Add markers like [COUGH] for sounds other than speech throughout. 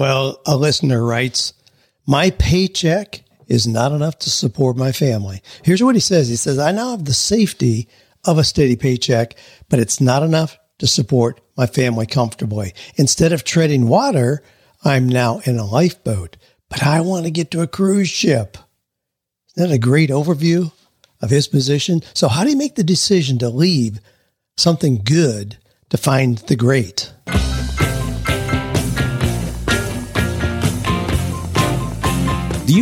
Well, a listener writes, My paycheck is not enough to support my family. Here's what he says He says, I now have the safety of a steady paycheck, but it's not enough to support my family comfortably. Instead of treading water, I'm now in a lifeboat, but I want to get to a cruise ship. Isn't that a great overview of his position? So, how do you make the decision to leave something good to find the great?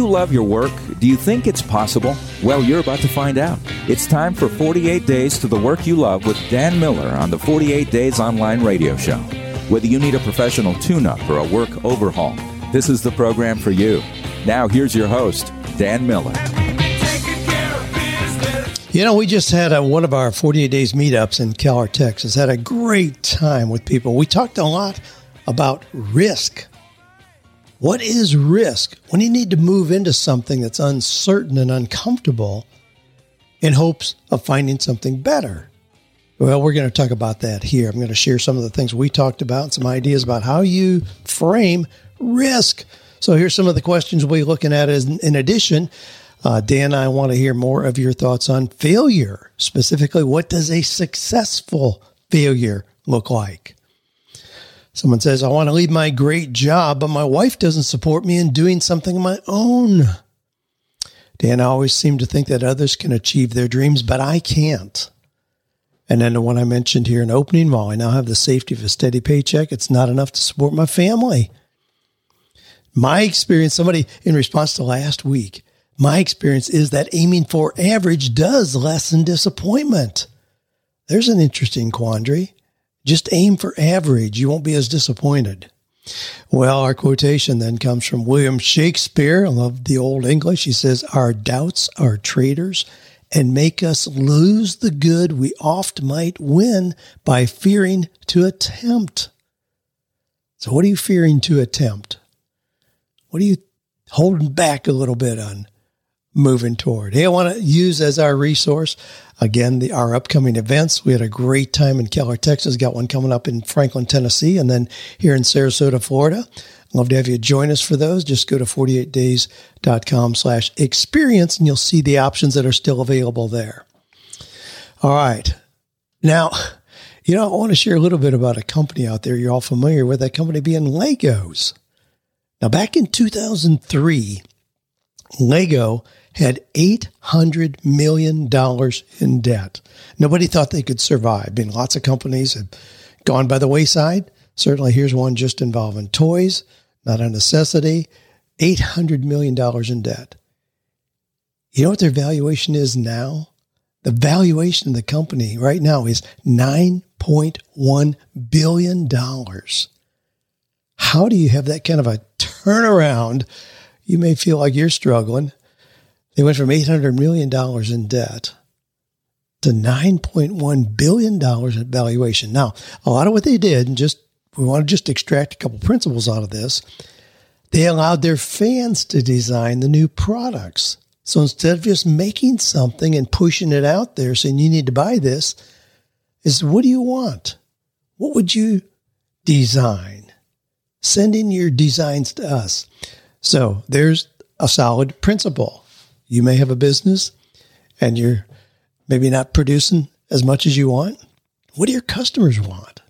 Love your work? Do you think it's possible? Well, you're about to find out. It's time for 48 Days to the Work You Love with Dan Miller on the 48 Days Online Radio Show. Whether you need a professional tune up or a work overhaul, this is the program for you. Now, here's your host, Dan Miller. You know, we just had a, one of our 48 Days meetups in Keller, Texas. Had a great time with people. We talked a lot about risk what is risk when you need to move into something that's uncertain and uncomfortable in hopes of finding something better? Well, we're going to talk about that here. I'm going to share some of the things we talked about, and some ideas about how you frame risk. So here's some of the questions we're looking at. In addition, uh, Dan, I want to hear more of your thoughts on failure. Specifically, what does a successful failure look like? Someone says, I want to leave my great job, but my wife doesn't support me in doing something of my own. Dan, I always seem to think that others can achieve their dreams, but I can't. And then the one I mentioned here in opening, while I now have the safety of a steady paycheck, it's not enough to support my family. My experience, somebody in response to last week, my experience is that aiming for average does lessen disappointment. There's an interesting quandary. Just aim for average. You won't be as disappointed. Well, our quotation then comes from William Shakespeare. I love the old English. He says, Our doubts are traitors and make us lose the good we oft might win by fearing to attempt. So, what are you fearing to attempt? What are you holding back a little bit on moving toward? Hey, I want to use as our resource again, the, our upcoming events. We had a great time in Keller, Texas. Got one coming up in Franklin, Tennessee, and then here in Sarasota, Florida. Love to have you join us for those. Just go to 48days.com slash experience and you'll see the options that are still available there. All right. Now, you know, I want to share a little bit about a company out there you're all familiar with, that company being Legos. Now, back in 2003, Lego had $800 million in debt. Nobody thought they could survive. I mean, lots of companies have gone by the wayside. Certainly, here's one just involving toys, not a necessity. $800 million in debt. You know what their valuation is now? The valuation of the company right now is $9.1 billion. How do you have that kind of a turnaround? You may feel like you're struggling. They went from $800 million in debt to $9.1 billion in valuation. Now, a lot of what they did, and just we want to just extract a couple principles out of this, they allowed their fans to design the new products. So instead of just making something and pushing it out there saying you need to buy this, is what do you want? What would you design? Send in your designs to us. So there's a solid principle. You may have a business and you're maybe not producing as much as you want. What do your customers want?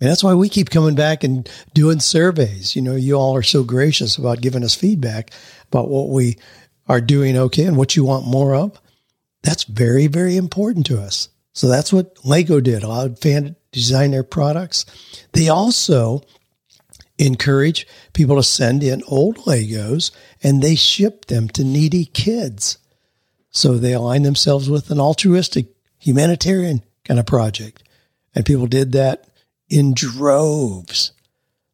And that's why we keep coming back and doing surveys. You know, you all are so gracious about giving us feedback about what we are doing okay and what you want more of. That's very, very important to us. So that's what Lego did, allowed fan to design their products. They also encourage people to send in old Legos and they ship them to needy kids. So they align themselves with an altruistic humanitarian kind of project. And people did that in droves.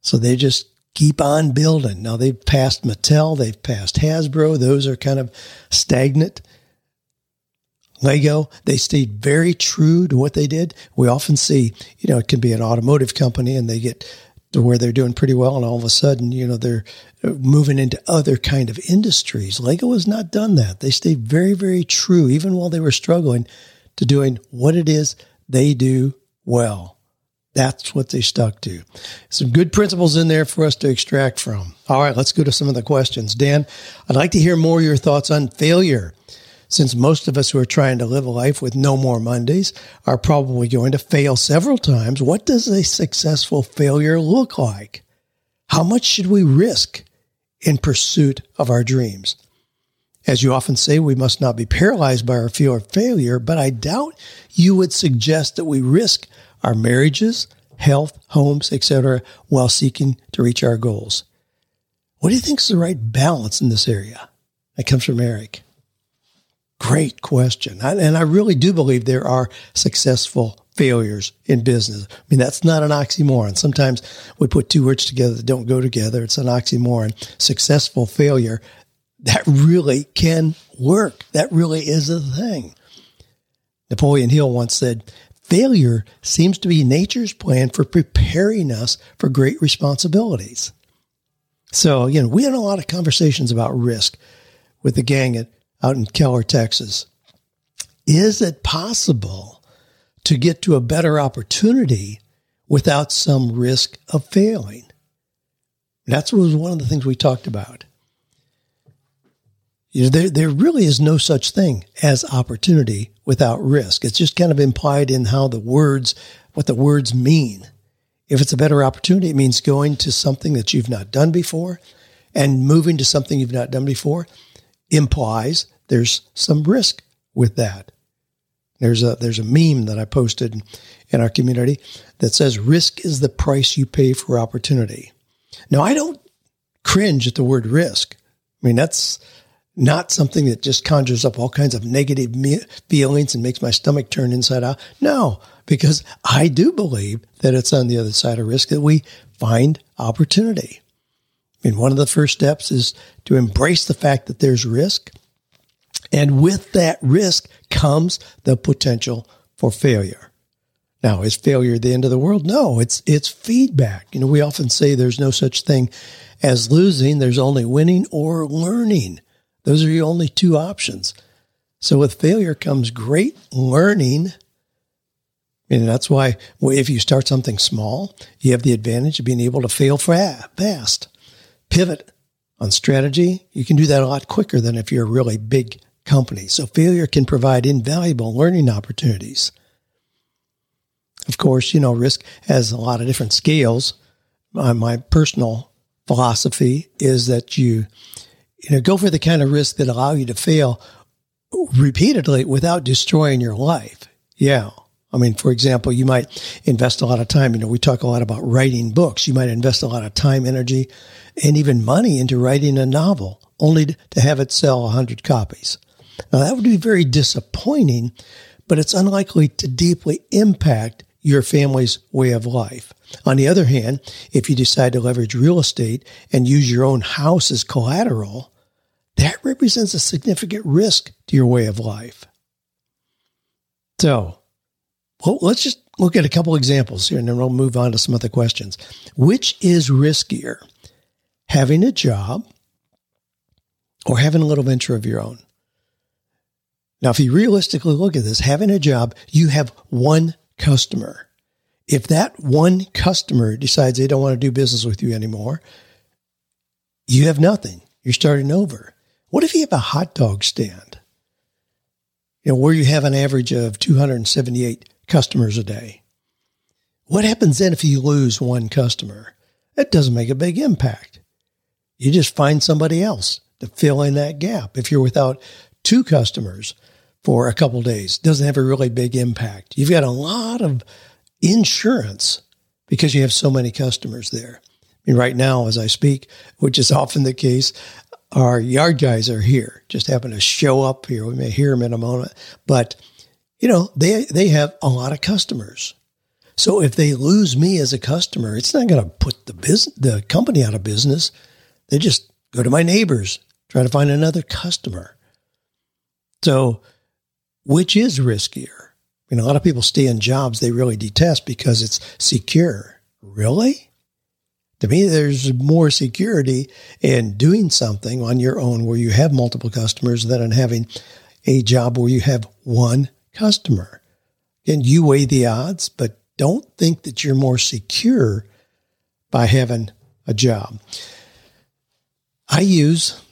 So they just keep on building. Now they've passed Mattel, they've passed Hasbro. Those are kind of stagnant. Lego, they stayed very true to what they did. We often see, you know, it can be an automotive company and they get to where they're doing pretty well and all of a sudden you know they're moving into other kind of industries lego has not done that they stayed very very true even while they were struggling to doing what it is they do well That's what they stuck to. Some good principles in there for us to extract from. All right, let's go to some of the questions. Dan, I'd like to hear more of your thoughts on failure. Since most of us who are trying to live a life with no more Mondays are probably going to fail several times, what does a successful failure look like? How much should we risk in pursuit of our dreams? As you often say, we must not be paralyzed by our fear of failure, but I doubt you would suggest that we risk our marriages, health, homes, etc., while seeking to reach our goals. What do you think is the right balance in this area? That comes from Eric. Great question. And I really do believe there are successful failures in business. I mean, that's not an oxymoron. Sometimes we put two words together that don't go together. It's an oxymoron. Successful failure, that really can work. That really is a thing. Napoleon Hill once said, failure seems to be nature's plan for preparing us for great responsibilities. So, you know, we had a lot of conversations about risk with the gang at, out in Keller, Texas. Is it possible to get to a better opportunity without some risk of failing? That was one of the things we talked about. You know, there, there really is no such thing as opportunity without risk. It's just kind of implied in how the words, what the words mean. If it's a better opportunity, it means going to something that you've not done before and moving to something you've not done before implies there's some risk with that. There's a, there's a meme that I posted in our community that says risk is the price you pay for opportunity. Now, I don't cringe at the word risk. I mean, that's, not something that just conjures up all kinds of negative feelings and makes my stomach turn inside out. No, because I do believe that it's on the other side of risk that we find opportunity. I mean, one of the first steps is to embrace the fact that there's risk. And with that risk comes the potential for failure. Now, is failure the end of the world? No, it's, it's feedback. You know, we often say there's no such thing as losing. There's only winning or learning. Those are your only two options. So with failure comes great learning. And that's why if you start something small, you have the advantage of being able to fail fast. Pivot on strategy. You can do that a lot quicker than if you're a really big company. So failure can provide invaluable learning opportunities. Of course, you know, risk has a lot of different scales. My, my personal philosophy is that you you know, go for the kind of risk that allow you to fail repeatedly without destroying your life. Yeah. I mean, for example, you might invest a lot of time. You know, we talk a lot about writing books. You might invest a lot of time, energy, and even money into writing a novel, only to have it sell 100 copies. Now, that would be very disappointing, but it's unlikely to deeply impact your family's way of life. On the other hand, if you decide to leverage real estate and use your own house as collateral, that represents a significant risk to your way of life. So, well, let's just look at a couple examples here and then we'll move on to some other questions. Which is riskier, having a job or having a little venture of your own? Now, if you realistically look at this, having a job, you have one customer. If that one customer decides they don't want to do business with you anymore, you have nothing. You're starting over. What if you have a hot dog stand? You know, where you have an average of 278 customers a day. What happens then if you lose one customer? It doesn't make a big impact. You just find somebody else to fill in that gap. If you're without two customers for a couple days, doesn't have a really big impact. You've got a lot of insurance because you have so many customers there. I mean, right now, as I speak, which is often the case, our yard guys are here, just happen to show up here. We may hear them in a moment, but you know, they, they have a lot of customers. So if they lose me as a customer, it's not going to put the business, the company out of business. They just go to my neighbors, try to find another customer. So which is riskier? I mean, a lot of people stay in jobs they really detest because it's secure. Really? To me, there's more security in doing something on your own where you have multiple customers than in having a job where you have one customer. And you weigh the odds, but Don't think that you're more secure by having a job. I use,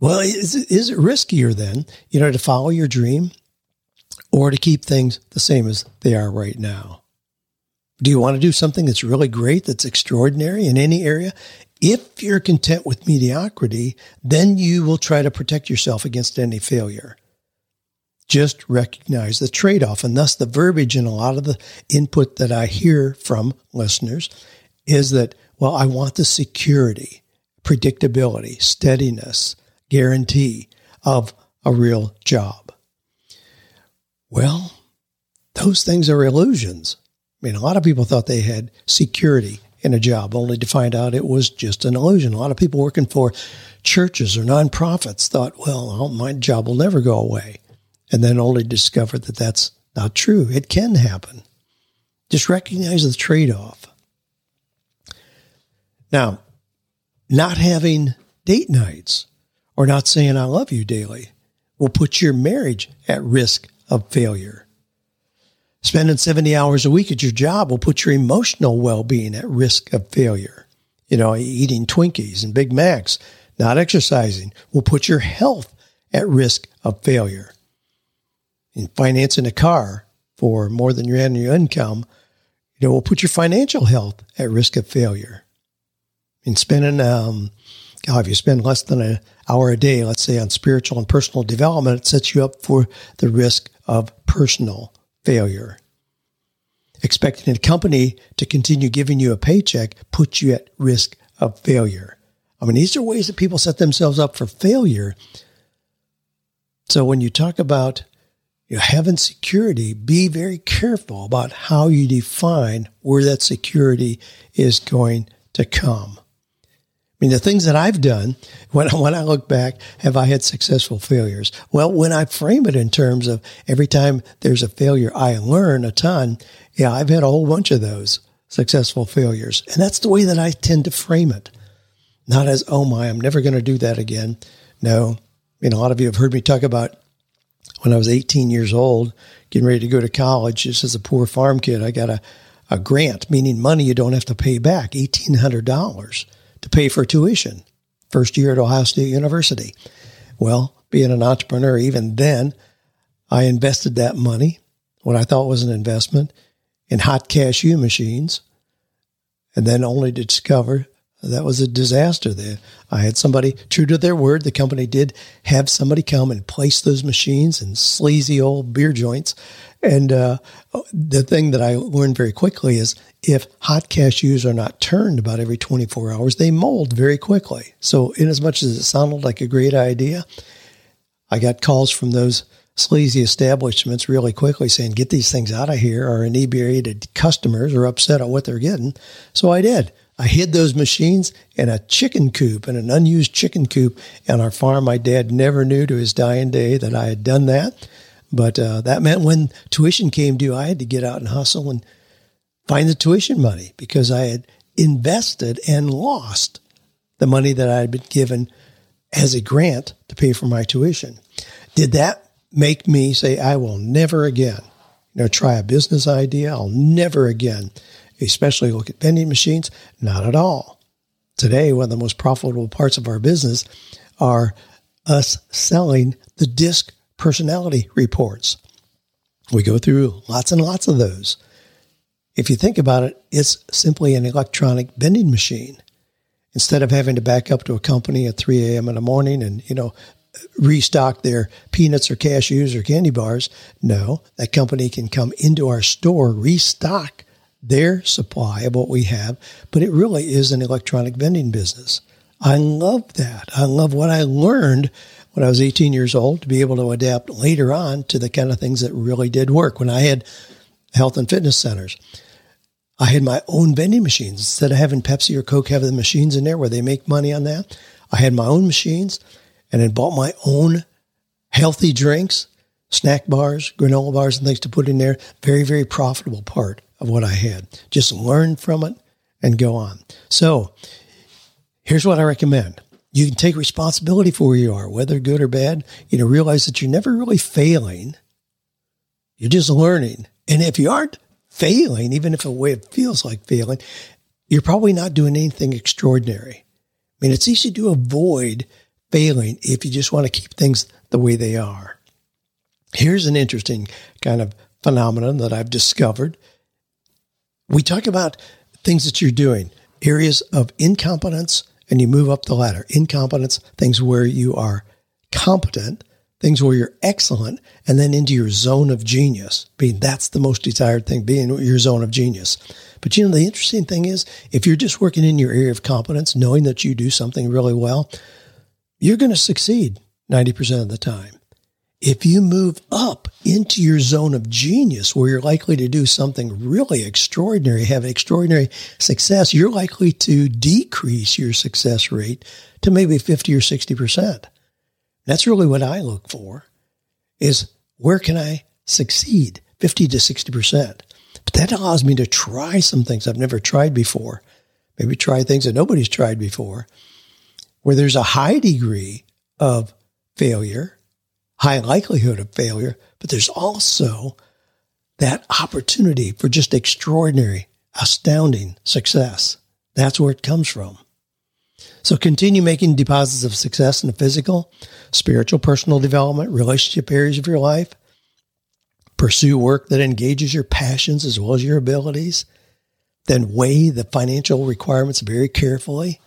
well, is, is it riskier then, you know, to follow your dream or to keep things the same as they are right now? Do you want to do something that's really great, that's extraordinary in any area? If you're content with mediocrity, then you will try to protect yourself against any failure. Just recognize the trade off. And thus, the verbiage in a lot of the input that I hear from listeners is that, well, I want the security, predictability, steadiness, guarantee of a real job. Well, those things are illusions. I mean, a lot of people thought they had security in a job, only to find out it was just an illusion. A lot of people working for churches or nonprofits thought, well, oh, my job will never go away. And then only discovered that that's not true. It can happen. Just recognize the trade off. Now, not having date nights or not saying I love you daily will put your marriage at risk of failure. Spending 70 hours a week at your job will put your emotional well being at risk of failure. You know, eating Twinkies and Big Macs, not exercising, will put your health at risk of failure. In financing a car for more than your annual income, you know, will put your financial health at risk of failure. In spending, um, God, if you spend less than an hour a day, let's say on spiritual and personal development, it sets you up for the risk of personal failure. Expecting a company to continue giving you a paycheck puts you at risk of failure. I mean, these are ways that people set themselves up for failure. So when you talk about you know, having security, be very careful about how you define where that security is going to come. I mean, the things that I've done, when, [LAUGHS] when I look back, have I had successful failures? Well, when I frame it in terms of every time there's a failure, I learn a ton. Yeah, I've had a whole bunch of those successful failures. And that's the way that I tend to frame it. Not as, oh my, I'm never going to do that again. No. I mean, a lot of you have heard me talk about when I was 18 years old, getting ready to go to college, just as a poor farm kid, I got a, a grant, meaning money you don't have to pay back, $1,800 to pay for tuition, first year at Ohio State University. Well, being an entrepreneur, even then, I invested that money, what I thought was an investment, in hot cashew machines, and then only to discover that was a disaster there. I had somebody, true to their word, the company did have somebody come and place those machines in sleazy old beer joints. And uh, the thing that I learned very quickly is if hot cashews are not turned about every 24 hours, they mold very quickly. So, in as much as it sounded like a great idea, I got calls from those sleazy establishments really quickly saying, get these things out of here. Our inebriated customers are upset at what they're getting. So I did. I hid those machines in a chicken coop, in an unused chicken coop on our farm. My dad never knew to his dying day that I had done that. But uh, that meant when tuition came due, I had to get out and hustle and find the tuition money because I had invested and lost the money that I had been given as a grant to pay for my tuition. Did that make me say, I will never again, you know, try a business idea? I'll never again especially look at vending machines? Not at all. Today, one of the most profitable parts of our business are us selling the DISC personality reports. We go through lots and lots of those. If you think about it, it's simply an electronic vending machine. Instead of having to back up to a company at 3 a.m. in the morning and, you know, restock their peanuts or cashews or candy bars, no, that company can come into our store, restock their supply of what we have, but it really is an electronic vending business. I love that. I love what I learned when I was 18 years old to be able to adapt later on to the kind of things that really did work. When I had health and fitness centers, I had my own vending machines. Instead of having Pepsi or Coke have the machines in there where they make money on that, I had my own machines and then bought my own healthy drinks, snack bars, granola bars, and things to put in there. Very, very profitable part of what I had. Just learn from it and go on. So here's what I recommend. You can take responsibility for where you are, whether good or bad. You know, realize that you're never really failing. You're just learning. And if you aren't failing, even if a way it feels like failing, you're probably not doing anything extraordinary. I mean, it's easy to avoid failing if you just want to keep things the way they are. Here's an interesting kind of phenomenon that I've discovered. We talk about things that you're doing, areas of incompetence, and you move up the ladder. Incompetence, things where you are competent, things where you're excellent, and then into your zone of genius. Being that's the most desired thing, being your zone of genius. But you know, the interesting thing is, if you're just working in your area of competence, knowing that you do something really well, you're going to succeed 90% of the time. If you move up into your zone of genius where you're likely to do something really extraordinary, have extraordinary success, you're likely to decrease your success rate to maybe 50 or 60%. That's really what I look for is where can I succeed 50 to 60%? But that allows me to try some things I've never tried before. Maybe try things that nobody's tried before where there's a high degree of failure, high likelihood of failure, but there's also that opportunity for just extraordinary, astounding success. That's where it comes from. So continue making deposits of success in the physical, spiritual, personal development, relationship areas of your life. Pursue work that engages your passions as well as your abilities. Then weigh the financial requirements very carefully.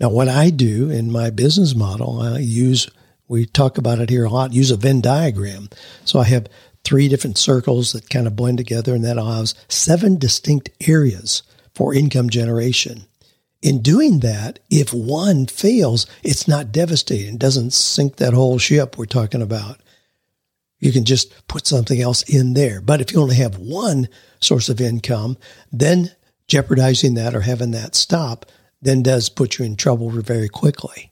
Now, what I do in my business model, I use, we talk about it here a lot, use a Venn diagram. So I have three different circles that kind of blend together, and that allows seven distinct areas for income generation in doing that, if one fails, it's not devastating. It doesn't sink that whole ship we're talking about. You can just put something else in there. But if you only have one source of income, then jeopardizing that or having that stop then does put you in trouble very quickly.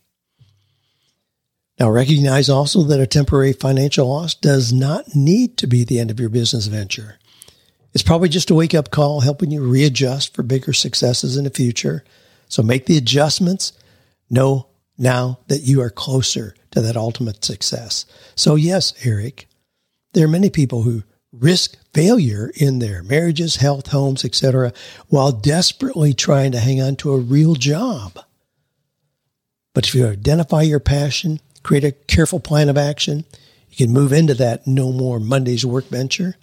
Now, recognize also that a temporary financial loss does not need to be the end of your business venture. It's probably just a wake up call helping you readjust for bigger successes in the future. So make the adjustments. Know now that you are closer to that ultimate success. So, yes, Eric, there are many people who risk failure in their marriages, health, homes, etc., while desperately trying to hang on to a real job. But if you identify your passion, create a careful plan of action, you can move into that no more Mondays work venture.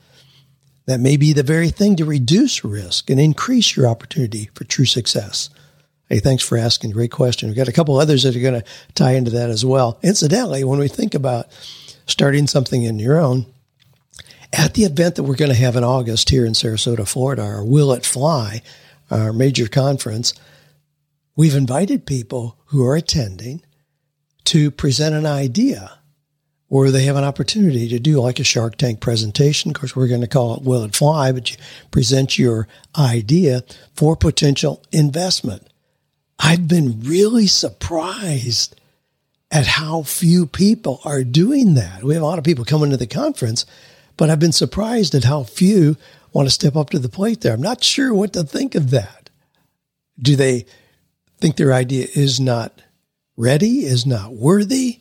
That may be the very thing to reduce risk and increase your opportunity for true success. Hey, thanks for asking. Great question. We've got a couple others that are going to tie into that as well. Incidentally, when we think about starting something in your own, at the event that we're going to have in August here in Sarasota, Florida, our Will It Fly, our major conference, we've invited people who are attending to present an idea or they have an opportunity to do like a Shark Tank presentation. Of course, we're going to call it Will It Fly, but you present your idea for potential investment. I've been really surprised at how few people are doing that. We have a lot of people coming to the conference, but I've been surprised at how few want to step up to the plate there. I'm not sure what to think of that. Do they think their idea is not ready, is not worthy?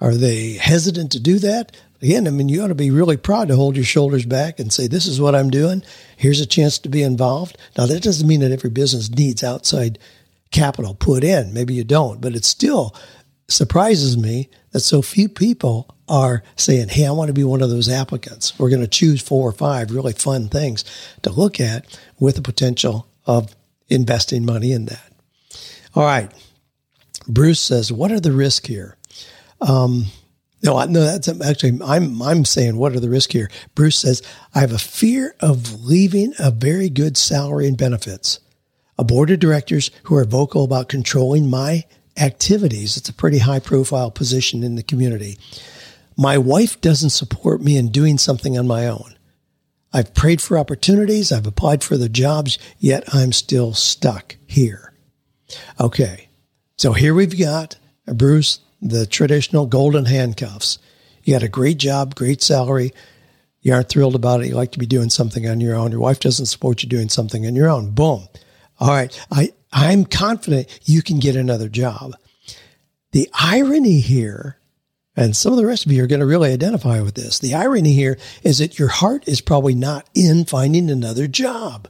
Are they hesitant to do that? Again, I mean, you ought to be really proud to hold your shoulders back and say, this is what I'm doing. Here's a chance to be involved. Now, that doesn't mean that every business needs outside capital put in. Maybe you don't, but it still surprises me that so few people are saying, Hey, I want to be one of those applicants. We're going to choose four or five really fun things to look at with the potential of investing money in that. All right. Bruce says, What are the risks here? Um, no, no, that's actually, I'm, I'm saying, what are the risks here? Bruce says, I have a fear of leaving a very good salary and benefits a board of directors who are vocal about controlling my activities. It's a pretty high profile position in the community. My wife doesn't support me in doing something on my own. I've prayed for opportunities, I've applied for the jobs, yet I'm still stuck here. Okay, so here we've got, Bruce, the traditional golden handcuffs. You got a great job, great salary. You aren't thrilled about it. You like to be doing something on your own. Your wife doesn't support you doing something on your own. Boom. All right. I, I'm confident you can get another job. The irony here, And some of the rest of you are going to really identify with this. The irony here is that your heart is probably not in finding another job.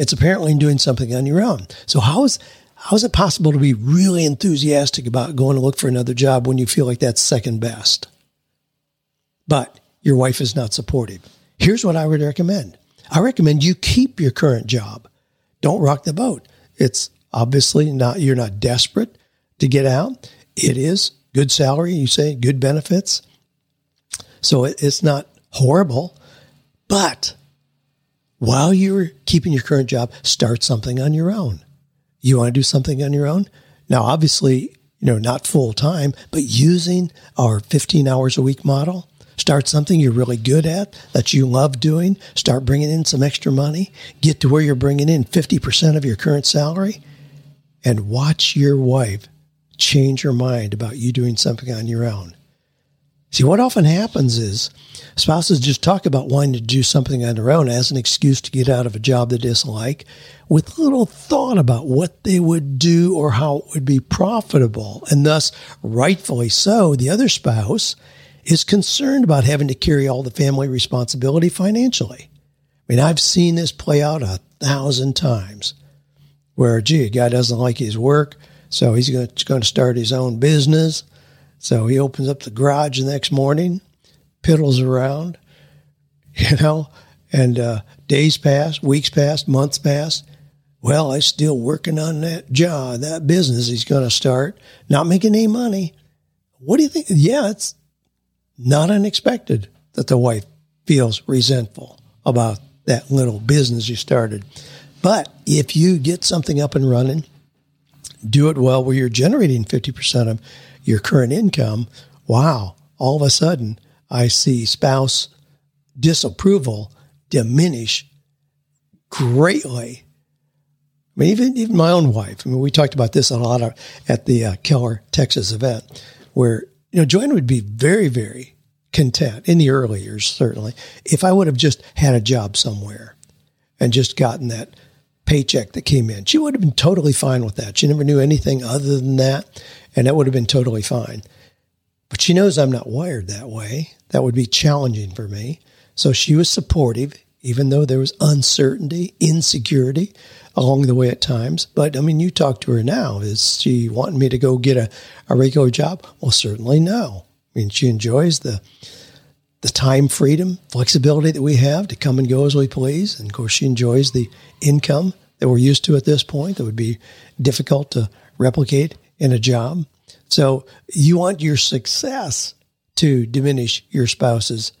It's apparently in doing something on your own. So how is how is it possible to be really enthusiastic about going to look for another job when you feel like that's second best? But your wife is not supportive. Here's what I would recommend. I recommend you keep your current job. Don't rock the boat. It's obviously not you're not desperate to get out. It is good salary, you say, good benefits. So it's not horrible, but while you're keeping your current job, start something on your own. You want to do something on your own? Now, obviously, you know, not full time, but using our 15 hours a week model, start something you're really good at that you love doing, start bringing in some extra money, get to where you're bringing in 50% of your current salary, and watch your wife change her mind about you doing something on your own. See, what often happens is spouses just talk about wanting to do something on their own as an excuse to get out of a job they dislike with little thought about what they would do or how it would be profitable. And thus, rightfully so, the other spouse is concerned about having to carry all the family responsibility financially. I mean, I've seen this play out a thousand times where, gee, a guy doesn't like his work, so he's going to start his own business so he opens up the garage the next morning, piddles around, [LAUGHS] you know, and uh, days pass, weeks pass, months pass. Well, I'm still working on that job, that business he's going to start, not making any money. What do you think? Yeah, it's not unexpected that the wife feels resentful about that little business you started. But if you get something up and running, do it well where you're generating 50% of your current income, wow, all of a sudden I see spouse disapproval diminish greatly. I mean, even even my own wife. I mean, we talked about this a lot at the uh, Keller, Texas event, where you know Joanne would be very, very content in the early years, certainly, if I would have just had a job somewhere and just gotten that paycheck that came in. She would have been totally fine with that. She never knew anything other than that and that would have been totally fine. But she knows I'm not wired that way. That would be challenging for me. So she was supportive, even though there was uncertainty, insecurity along the way at times. But I mean, you talk to her now. Is she wanting me to go get a, a regular job? Well, certainly no. I mean, she enjoys the the time freedom, flexibility that we have to come and go as we please. And of course, she enjoys the income that we're used to at this point that would be difficult to replicate in a job. So you want your success to diminish your spouse's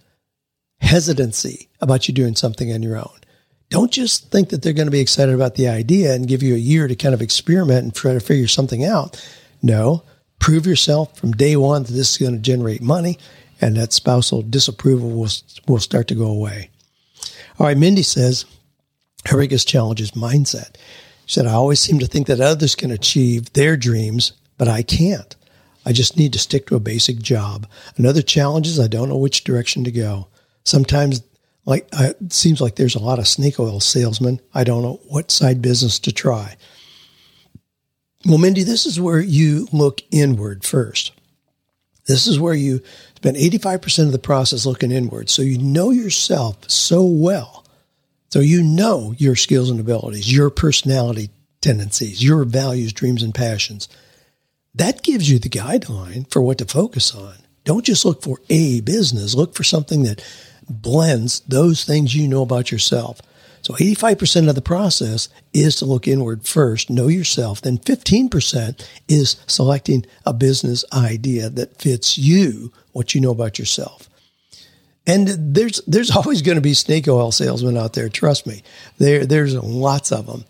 hesitancy about you doing something on your own. Don't just think that they're going to be excited about the idea and give you a year to kind of experiment and try to figure something out. No, prove yourself from day one that this is going to generate money and that spousal disapproval will, will start to go away. All right, Mindy says her biggest challenge is mindset. She said, I always seem to think that others can achieve their dreams, but I can't. I just need to stick to a basic job. Another challenge is I don't know which direction to go. Sometimes like it seems like there's a lot of snake oil salesmen. I don't know what side business to try. Well, Mindy, this is where you look inward first. This is where you spend 85% of the process looking inward. So you know yourself so well so you know your skills and abilities, your personality tendencies, your values, dreams, and passions. That gives you the guideline for what to focus on. Don't just look for a business, look for something that blends those things you know about yourself. So 85% of the process is to look inward first, know yourself. Then 15% is selecting a business idea that fits you, what you know about yourself. And there's there's [LAUGHS] always going to be snake oil salesmen out there. Trust me, there there's lots of them.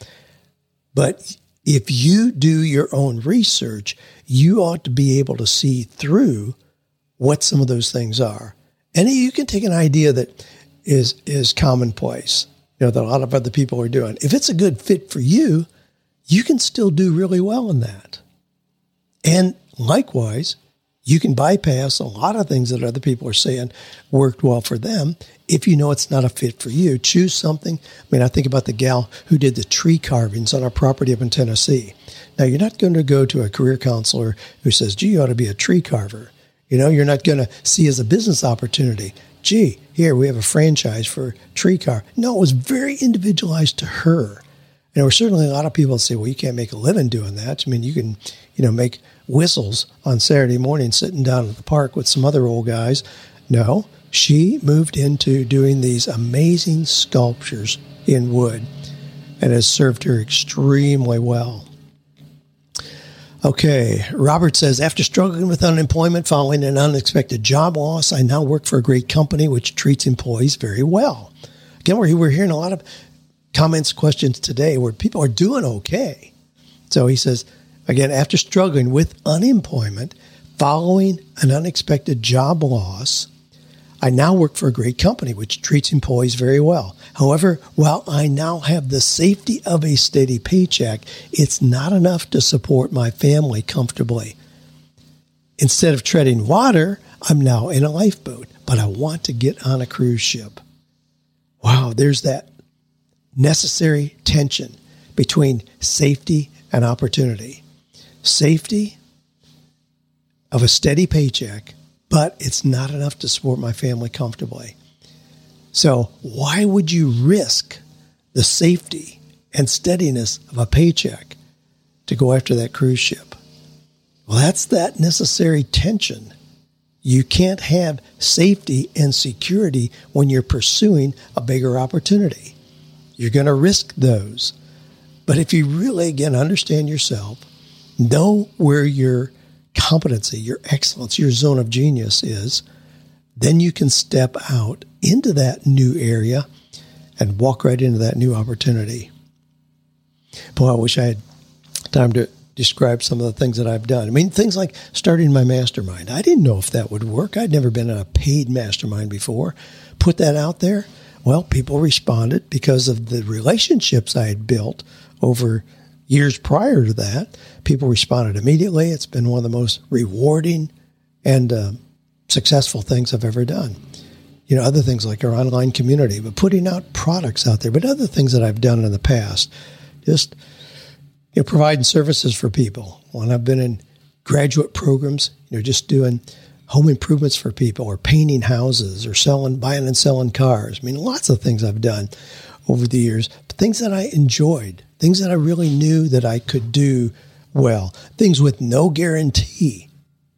But if you do your own research, you ought to be able to see through what some of those things are, and you can take an idea that is is commonplace. You know that a lot of other people are doing. If it's a good fit for you, you can still do really well in that. And likewise, you can bypass a lot of things that other people are saying worked well for them if you know it's not a fit for you. Choose something. I mean, I think about the gal who did the tree carvings on our property up in Tennessee. Now, you're not going to go to a career counselor who says, gee, you ought to be a tree carver. You know, you're not going to see as a business opportunity. Gee, here we have a franchise for tree car. No, it was very individualized to her. And there were certainly a lot of people say, well, you can't make a living doing that. I mean, you can, you know, make whistles on Saturday morning sitting down at the park with some other old guys. No, she moved into doing these amazing sculptures in wood and has served her extremely well. Okay, Robert says after struggling with unemployment following an unexpected job loss, I now work for a great company which treats employees very well. Again, we're, we're hearing a lot of comments, questions today where people are doing okay. So he says, again, after struggling with unemployment following an unexpected job loss, I now work for a great company which treats employees very well. However, while I now have the safety of a steady paycheck, it's not enough to support my family comfortably. Instead of treading water, I'm now in a lifeboat, but I want to get on a cruise ship. Wow, there's that necessary tension between safety and opportunity. Safety of a steady paycheck but it's not enough to support my family comfortably. So, why would you risk the safety and steadiness of a paycheck to go after that cruise ship? Well, that's that necessary tension. You can't have safety and security when you're pursuing a bigger opportunity. You're going to risk those. But if you really, again, understand yourself, know where your competency, your excellence, your zone of genius is, then you can step out into that new area and walk right into that new opportunity. Boy, I wish I had time to describe some of the things that I've done. I mean, things like starting my mastermind. I didn't know if that would work. I'd never been in a paid mastermind before. Put that out there. Well, people responded because of the relationships I had built over years prior to that, people responded immediately. It's been one of the most rewarding and uh, successful things I've ever done. You know, other things like our online community, but putting out products out there, but other things that I've done in the past, just you know, providing services for people. When I've been in graduate programs, you know, just doing home improvements for people or painting houses or selling, buying and selling cars. I mean, lots of things I've done over the years, things that I enjoyed things that I really knew that I could do well, things with no guarantee.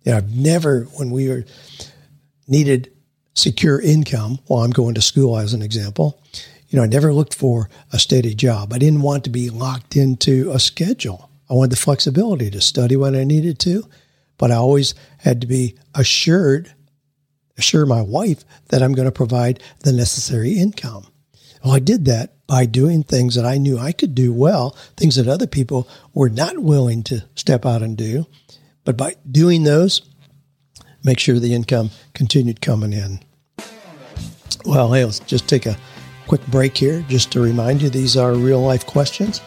You know, I've never, when we were needed secure income while I'm going to school, as an example, you know, I never looked for a steady job. I didn't want to be locked into a schedule. I wanted the flexibility to study when I needed to, but I always had to be assured, assure my wife that I'm going to provide the necessary income. Well, I did that by doing things that I knew I could do well, things that other people were not willing to step out and do. But by doing those, make sure the income continued coming in. Well, hey, let's just take a quick break here just to remind you these are real life questions.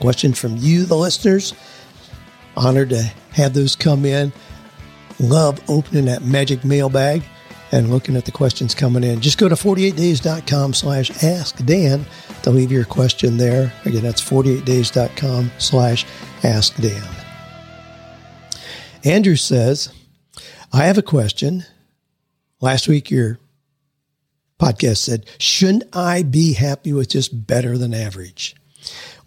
Question from you, the listeners. Honored to have those come in. Love opening that magic mailbag and looking at the questions coming in. Just go to 48days.com slash ask Dan to leave your question there. Again, that's 48days.com slash ask Dan. Andrew says, I have a question. Last week, your podcast said, Shouldn't I be happy with just better than average?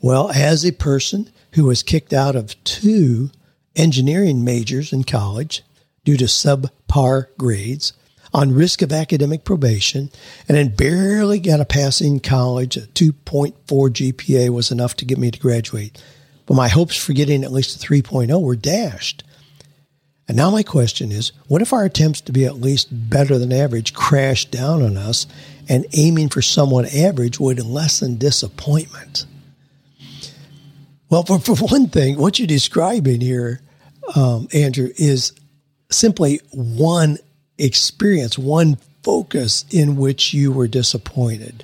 Well, as a person who was kicked out of two engineering majors in college due to subpar grades, on risk of academic probation and then barely got a passing college. A 2.4 GPA was enough to get me to graduate. But my hopes for getting at least a 3.0 were dashed. And now my question is what if our attempts to be at least better than average crash down on us and aiming for somewhat average would lessen disappointment? Well, for, [LAUGHS] for one thing, what you're describing here, um, Andrew, is simply one experience, one focus in which you were disappointed,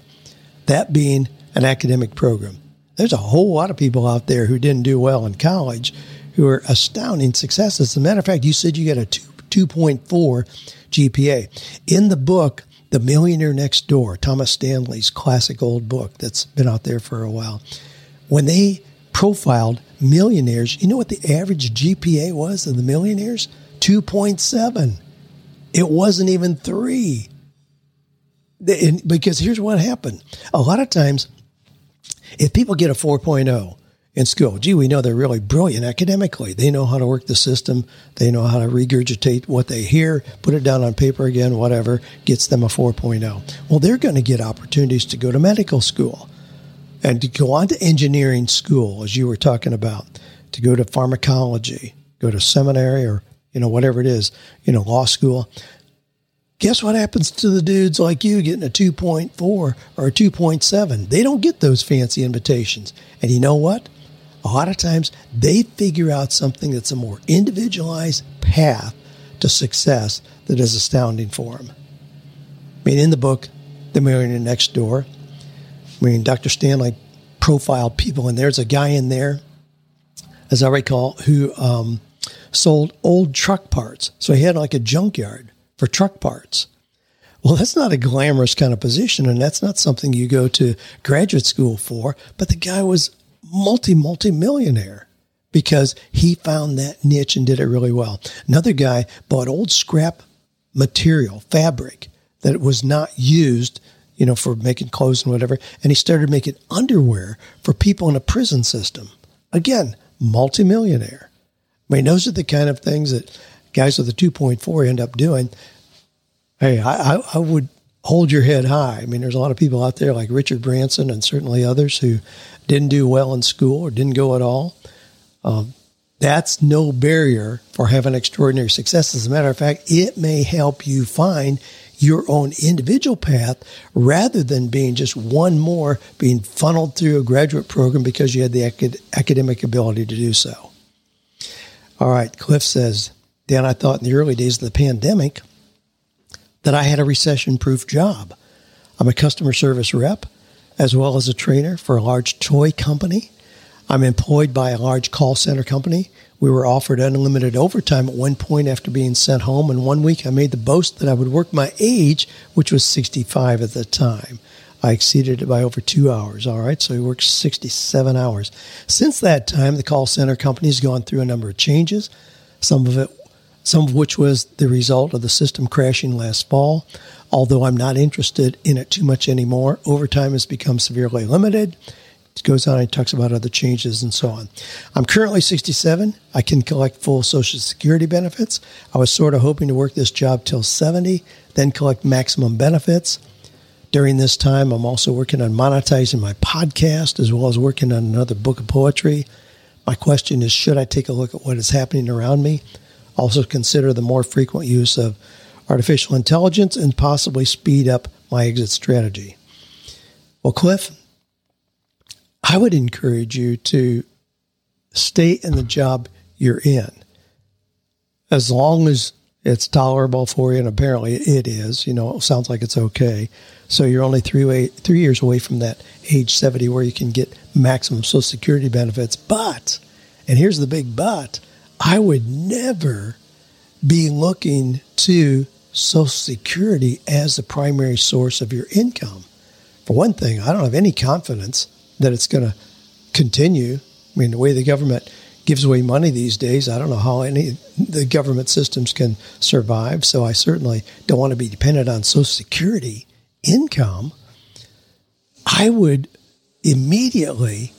that being an academic program. There's a whole lot of people out there who didn't do well in college who are astounding successes. As a matter of fact, you said you got a 2, 2.4 GPA. In the book, The Millionaire Next Door, Thomas Stanley's classic old book that's been out there for a while, when they profiled millionaires, you know what the average GPA was of the millionaires? 2.7. It wasn't even three. because here's what happened. A lot of times, if people get a 4.0 in school, gee, we know they're really brilliant academically. They know how to work the system. They know how to regurgitate what they hear, put it down on paper again, whatever gets them a 4.0. Well, they're going to get opportunities to go to medical school and to go on to engineering school, as you were talking about, to go to pharmacology, go to seminary or, you know, whatever it is, you know, law school. Guess what happens to the dudes like you getting a 2.4 or a 2.7? They don't get those fancy invitations. And you know what? A lot of times they figure out something that's a more individualized path to success that is astounding for them. I mean, in the book, The Millionaire Next Door, I mean, Dr. Stanley profiled people, and there's a guy in there, as I recall, who um, sold old truck parts. So he had like a junkyard for truck parts. Well, that's not a glamorous kind of position, and that's not something you go to graduate school for. But the guy was multi, multi millionaire because he found that niche and did it really well. Another guy bought old scrap material, fabric that was not used you know, for making clothes and whatever. And he started making underwear for people in a prison system. Again, multimillionaire. I mean, those are the kind of things that guys with a 2.4 end up doing. Hey, I, I, I would hold your head high. I mean, there's a lot of people out there like Richard Branson and certainly others who didn't do well in school or didn't go at all. Um, that's no barrier for having extraordinary success. As a matter of fact, it may help you find your own individual path rather than being just one more being funneled through a graduate program because you had the acad- academic ability to do so. All right, Cliff says, Dan, I thought in the early days of the pandemic that I had a recession proof job. I'm a customer service rep as well as a trainer for a large toy company. I'm employed by a large call center company we were offered unlimited overtime at one point after being sent home, and one week I made the boast that I would work my age, which was 65 at the time. I exceeded it by over two hours. All right, so he worked 67 hours. Since that time, the call center company has gone through a number of changes. Some of it, some of which was the result of the system crashing last fall. Although I'm not interested in it too much anymore, overtime has become severely limited. It goes on and talks about other changes and so on. I'm currently 67. I can collect full Social Security benefits. I was sort of hoping to work this job till 70, then collect maximum benefits. During this time, I'm also working on monetizing my podcast as well as working on another book of poetry. My question is should I take a look at what is happening around me? Also, consider the more frequent use of artificial intelligence and possibly speed up my exit strategy. Well, Cliff, I would encourage you to stay in the job you're in as long as it's tolerable for you, and apparently it is. You know, it sounds like it's okay. So you're only three three years away from that age 70 where you can get maximum Social Security benefits. But, and here's the big but, I would never be looking to Social Security as the primary source of your income. For one thing, I don't have any confidence that it's going to continue. I mean, the way the government gives away money these days, I don't know how any the government systems can survive. So I certainly don't want to be dependent on Social Security income. I would immediately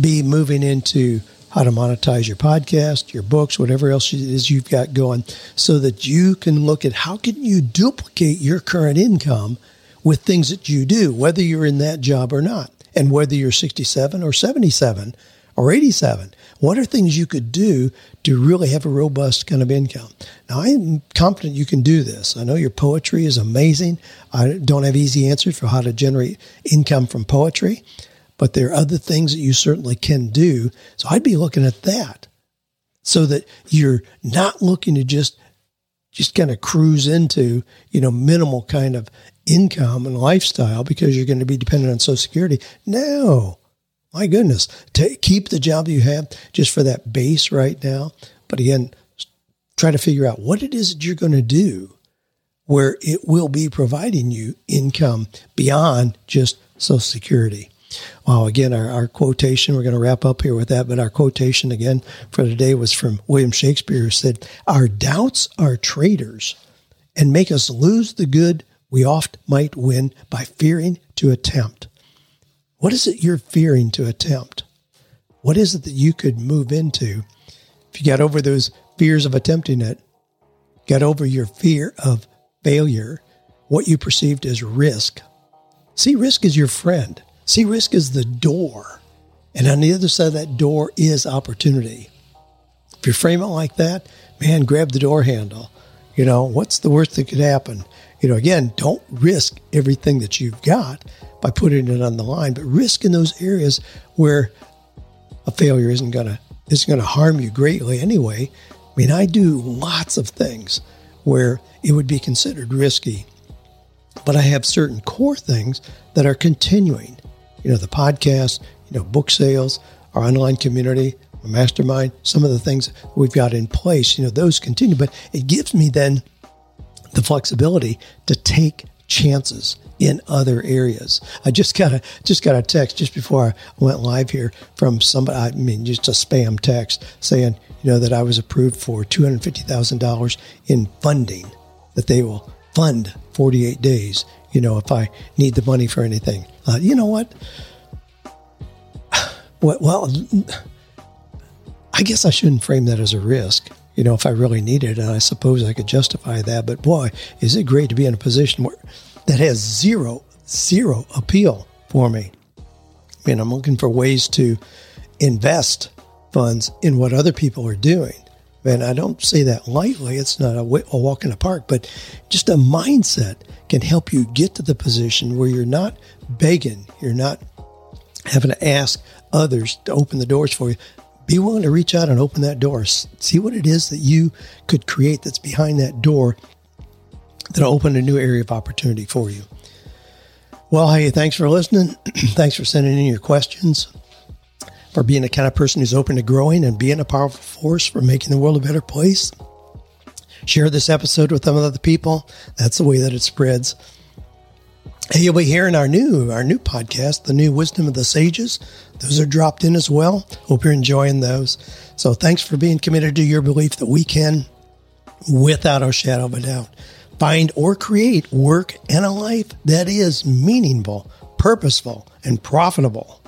be moving into how to monetize your podcast, your books, whatever else it is you've got going, so that you can look at how can you duplicate your current income with things that you do, whether you're in that job or not. And whether you're 67 or 77 or 87, what are things you could do to really have a robust kind of income? Now, I'm confident you can do this. I know your poetry is amazing. I don't have easy answers for how to generate income from poetry, but there are other things that you certainly can do. So I'd be looking at that so that you're not looking to just just kind of cruise into, you know, minimal kind of income and lifestyle because you're going to be dependent on Social Security. No, my goodness, to keep the job you have just for that base right now. But again, try to figure out what it is that you're going to do where it will be providing you income beyond just Social Security. Well, again, our, our quotation, we're going to wrap up here with that, but our quotation again for today was from William Shakespeare, who said, Our doubts are traitors and make us lose the good we oft might win by fearing to attempt. What is it you're fearing to attempt? What is it that you could move into if you got over those fears of attempting it, got over your fear of failure, what you perceived as risk? See risk as your friend. See risk is the door. And on the other side of that door is opportunity. If you frame it like that, man, grab the door handle. You know, what's the worst that could happen? You know, again, don't risk everything that you've got by putting it on the line, but risk in those areas where a failure isn't to isn't to harm you greatly anyway. I mean, I do lots of things where it would be considered risky, but I have certain core things that are continuing. You know, the podcast, you know, book sales, our online community, our mastermind, some of the things we've got in place, you know, those continue, but it gives me then the flexibility to take chances in other areas. I just got a just got a text just before I went live here from somebody. I mean, just a spam text saying, you know, that I was approved for two hundred fifty thousand dollars in funding that they will fund forty eight days. You know, if I need the money for anything, uh, you know what? [SIGHS] Well, I guess I shouldn't frame that as a risk you know, if I really need it, and I suppose I could justify that. But boy, is it great to be in a position where that has zero, zero appeal for me. I mean, I'm looking for ways to invest funds in what other people are doing. And I don't say that lightly. It's not a, walk in the park, but just a mindset can help you get to the position where you're not begging, you're not having to ask others to open the doors for you, be willing to reach out and open that door. See what it is that you could create that's behind that door that'll open a new area of opportunity for you. Well, hey, thanks for listening. [CLEARS THROAT] thanks for sending in your questions, for being the kind of person who's open to growing and being a powerful force for making the world a better place. Share this episode with some other people. That's the way that it spreads. Hey, you'll be hearing our new our new podcast, the new Wisdom of the Sages. Those are dropped in as well. Hope you're enjoying those. So thanks for being committed to your belief that we can, without a shadow of a doubt, find or create work and a life that is meaningful, purposeful, and profitable.